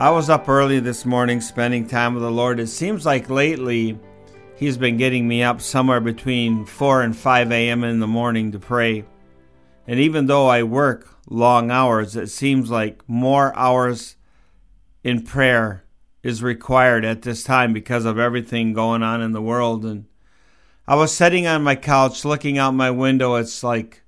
I was up early this morning spending time with the Lord. It seems like lately He's been getting me up somewhere between 4 and 5 a.m. in the morning to pray. And even though I work long hours, it seems like more hours in prayer is required at this time because of everything going on in the world. And I was sitting on my couch looking out my window. It's like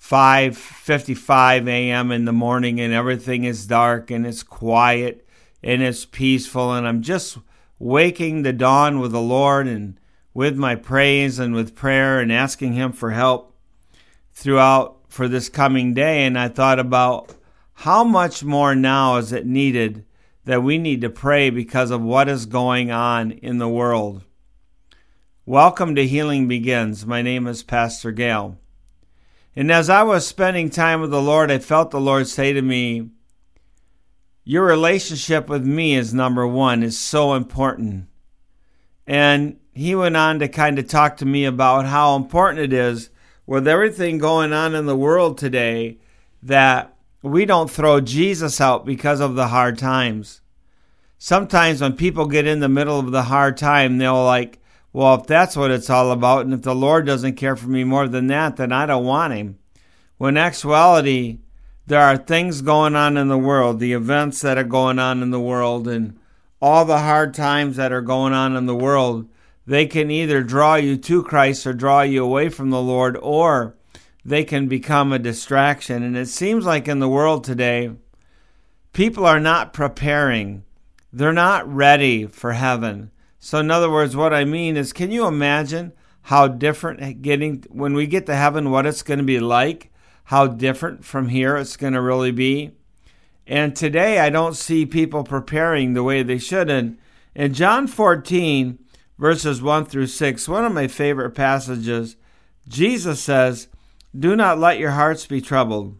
5:55 a.m. in the morning and everything is dark and it's quiet and it's peaceful. And I'm just waking the dawn with the Lord and with my praise and with prayer and asking Him for help throughout for this coming day. And I thought about how much more now is it needed that we need to pray because of what is going on in the world. Welcome to Healing Begins. My name is Pastor Gail. And as I was spending time with the Lord, I felt the Lord say to me, your relationship with me is number one, is so important. And he went on to kind of talk to me about how important it is with everything going on in the world today that we don't throw Jesus out because of the hard times. Sometimes when people get in the middle of the hard time, they'll like, well, if that's what it's all about, and if the Lord doesn't care for me more than that, then I don't want him. When actuality, there are things going on in the world, the events that are going on in the world, and all the hard times that are going on in the world, they can either draw you to Christ or draw you away from the Lord, or they can become a distraction. And it seems like in the world today, people are not preparing, they're not ready for heaven. So, in other words, what I mean is, can you imagine how different getting when we get to heaven, what it's going to be like? How different from here it's going to really be. And today I don't see people preparing the way they should. And in John 14, verses 1 through 6, one of my favorite passages, Jesus says, Do not let your hearts be troubled.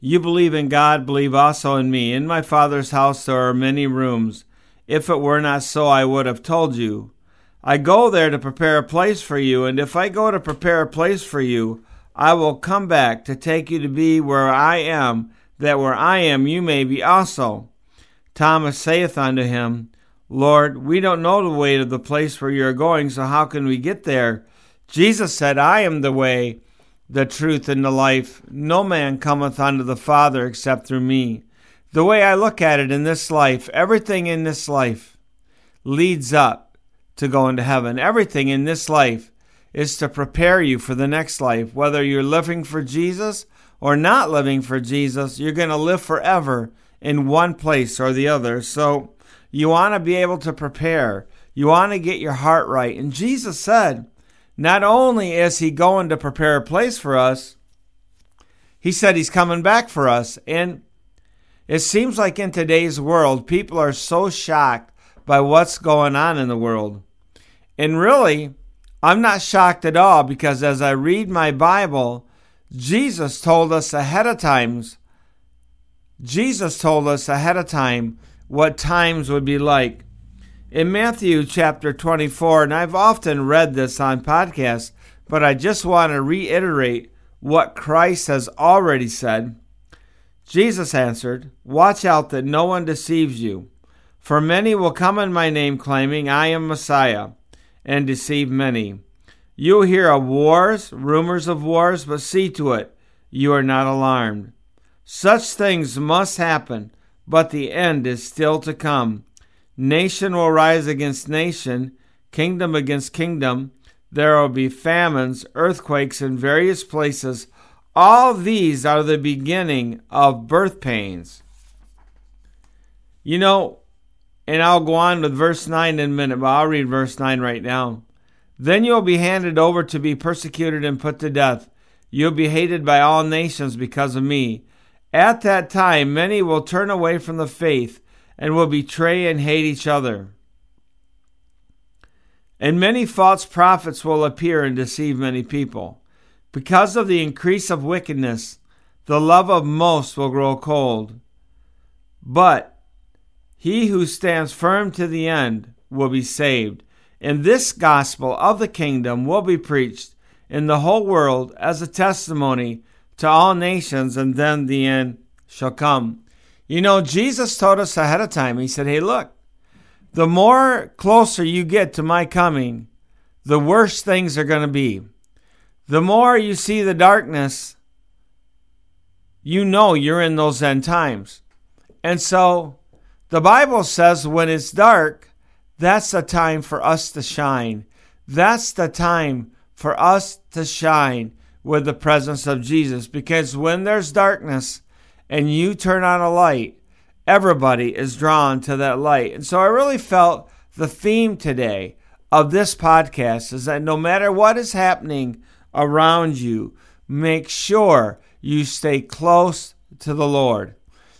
You believe in God, believe also in me. In my Father's house there are many rooms. If it were not so, I would have told you. I go there to prepare a place for you, and if I go to prepare a place for you, I will come back to take you to be where I am, that where I am you may be also. Thomas saith unto him, Lord, we don't know the way to the place where you are going, so how can we get there? Jesus said, I am the way, the truth, and the life. No man cometh unto the Father except through me. The way I look at it in this life, everything in this life leads up to going to heaven. Everything in this life is to prepare you for the next life. Whether you're living for Jesus or not living for Jesus, you're going to live forever in one place or the other. So you want to be able to prepare. You want to get your heart right. And Jesus said, not only is he going to prepare a place for us, he said he's coming back for us. And it seems like in today's world, people are so shocked by what's going on in the world. And really, I'm not shocked at all because as I read my Bible, Jesus told us ahead of times, Jesus told us ahead of time what times would be like. In Matthew chapter 24, and I've often read this on podcasts, but I just want to reiterate what Christ has already said. Jesus answered, Watch out that no one deceives you, for many will come in my name claiming, I am Messiah and deceive many. You hear of wars, rumors of wars, but see to it you are not alarmed. Such things must happen, but the end is still to come. Nation will rise against nation, kingdom against kingdom. There will be famines, earthquakes in various places. All these are the beginning of birth pains. You know, and I'll go on with verse 9 in a minute, but I'll read verse 9 right now. Then you'll be handed over to be persecuted and put to death. You'll be hated by all nations because of me. At that time, many will turn away from the faith and will betray and hate each other. And many false prophets will appear and deceive many people. Because of the increase of wickedness, the love of most will grow cold. But he who stands firm to the end will be saved. And this gospel of the kingdom will be preached in the whole world as a testimony to all nations, and then the end shall come. You know, Jesus told us ahead of time, He said, Hey, look, the more closer you get to my coming, the worse things are going to be. The more you see the darkness, you know you're in those end times. And so the Bible says when it's dark, that's the time for us to shine. That's the time for us to shine with the presence of Jesus. Because when there's darkness and you turn on a light, everybody is drawn to that light. And so I really felt the theme today of this podcast is that no matter what is happening around you, make sure you stay close to the Lord.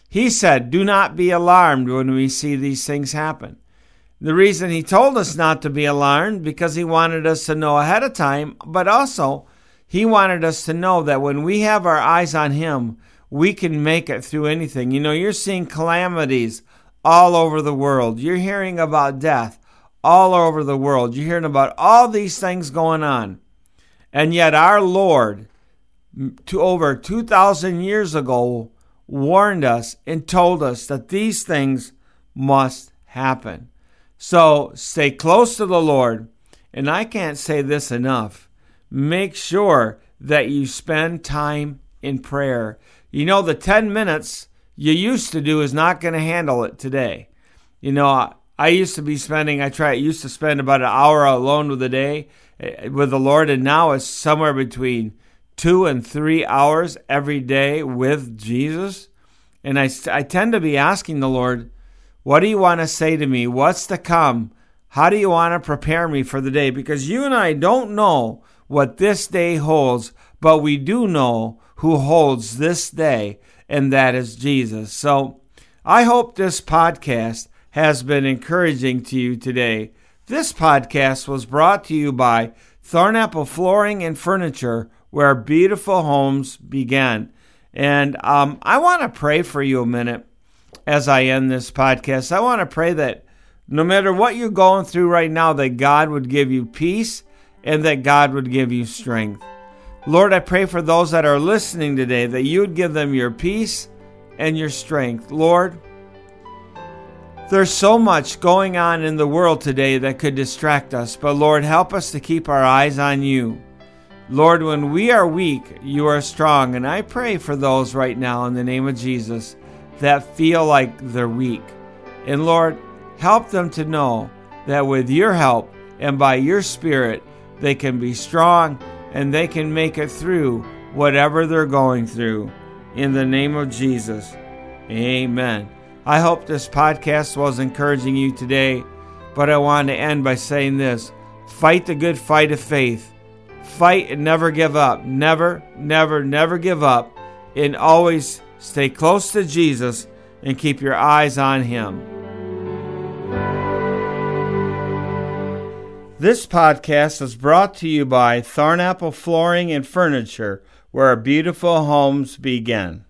He said, Do not be alarmed when we see these things happen. The reason he told us not to be alarmed because he wanted us to know ahead of time, but also he wanted us to know that when we have our eyes on him, we can make it through anything. You know, you're seeing calamities all over the world. You're hearing about death all over the world. You're hearing about all these things going on. And yet our Lord to over 2000 years ago warned us and told us that these things must happen. So stay close to the Lord. And I can't say this enough. Make sure that you spend time in prayer. You know, the 10 minutes you used to do is not going to handle it today. You know, I used to be spending, I try, I used to spend about an hour alone with the day eh, with the Lord, and now it's somewhere between two and three hours every day with Jesus. And I, I tend to be asking the Lord, what do you want to say to me? What's to come? How do you want to prepare me for the day? Because you and I don't know what this day holds, but we do know who holds this day, and that is Jesus. So I hope this podcast has been encouraging to you today. This podcast was brought to you by Thornapple Flooring and Furniture, where beautiful homes begin. And um, I want to pray for you a minute as I end this podcast. I want to pray that no matter what you're going through right now, that God would give you peace and that God would give you strength. Lord, I pray for those that are listening today that you would give them your peace and your strength. Lord, there's so much going on in the world today that could distract us, but Lord, help us to keep our eyes on you. Lord, when we are weak, you are strong. And I pray for those right now in the name of Jesus that feel like they're weak. And Lord, help them to know that with your help and by your Spirit, they can be strong and they can make it through whatever they're going through. In the name of Jesus, amen. I hope this podcast was encouraging you today, but I want to end by saying this fight the good fight of faith fight and never give up. Never, never, never give up. And always stay close to Jesus and keep your eyes on Him. This podcast is brought to you by Thornapple Flooring and Furniture, where beautiful homes begin.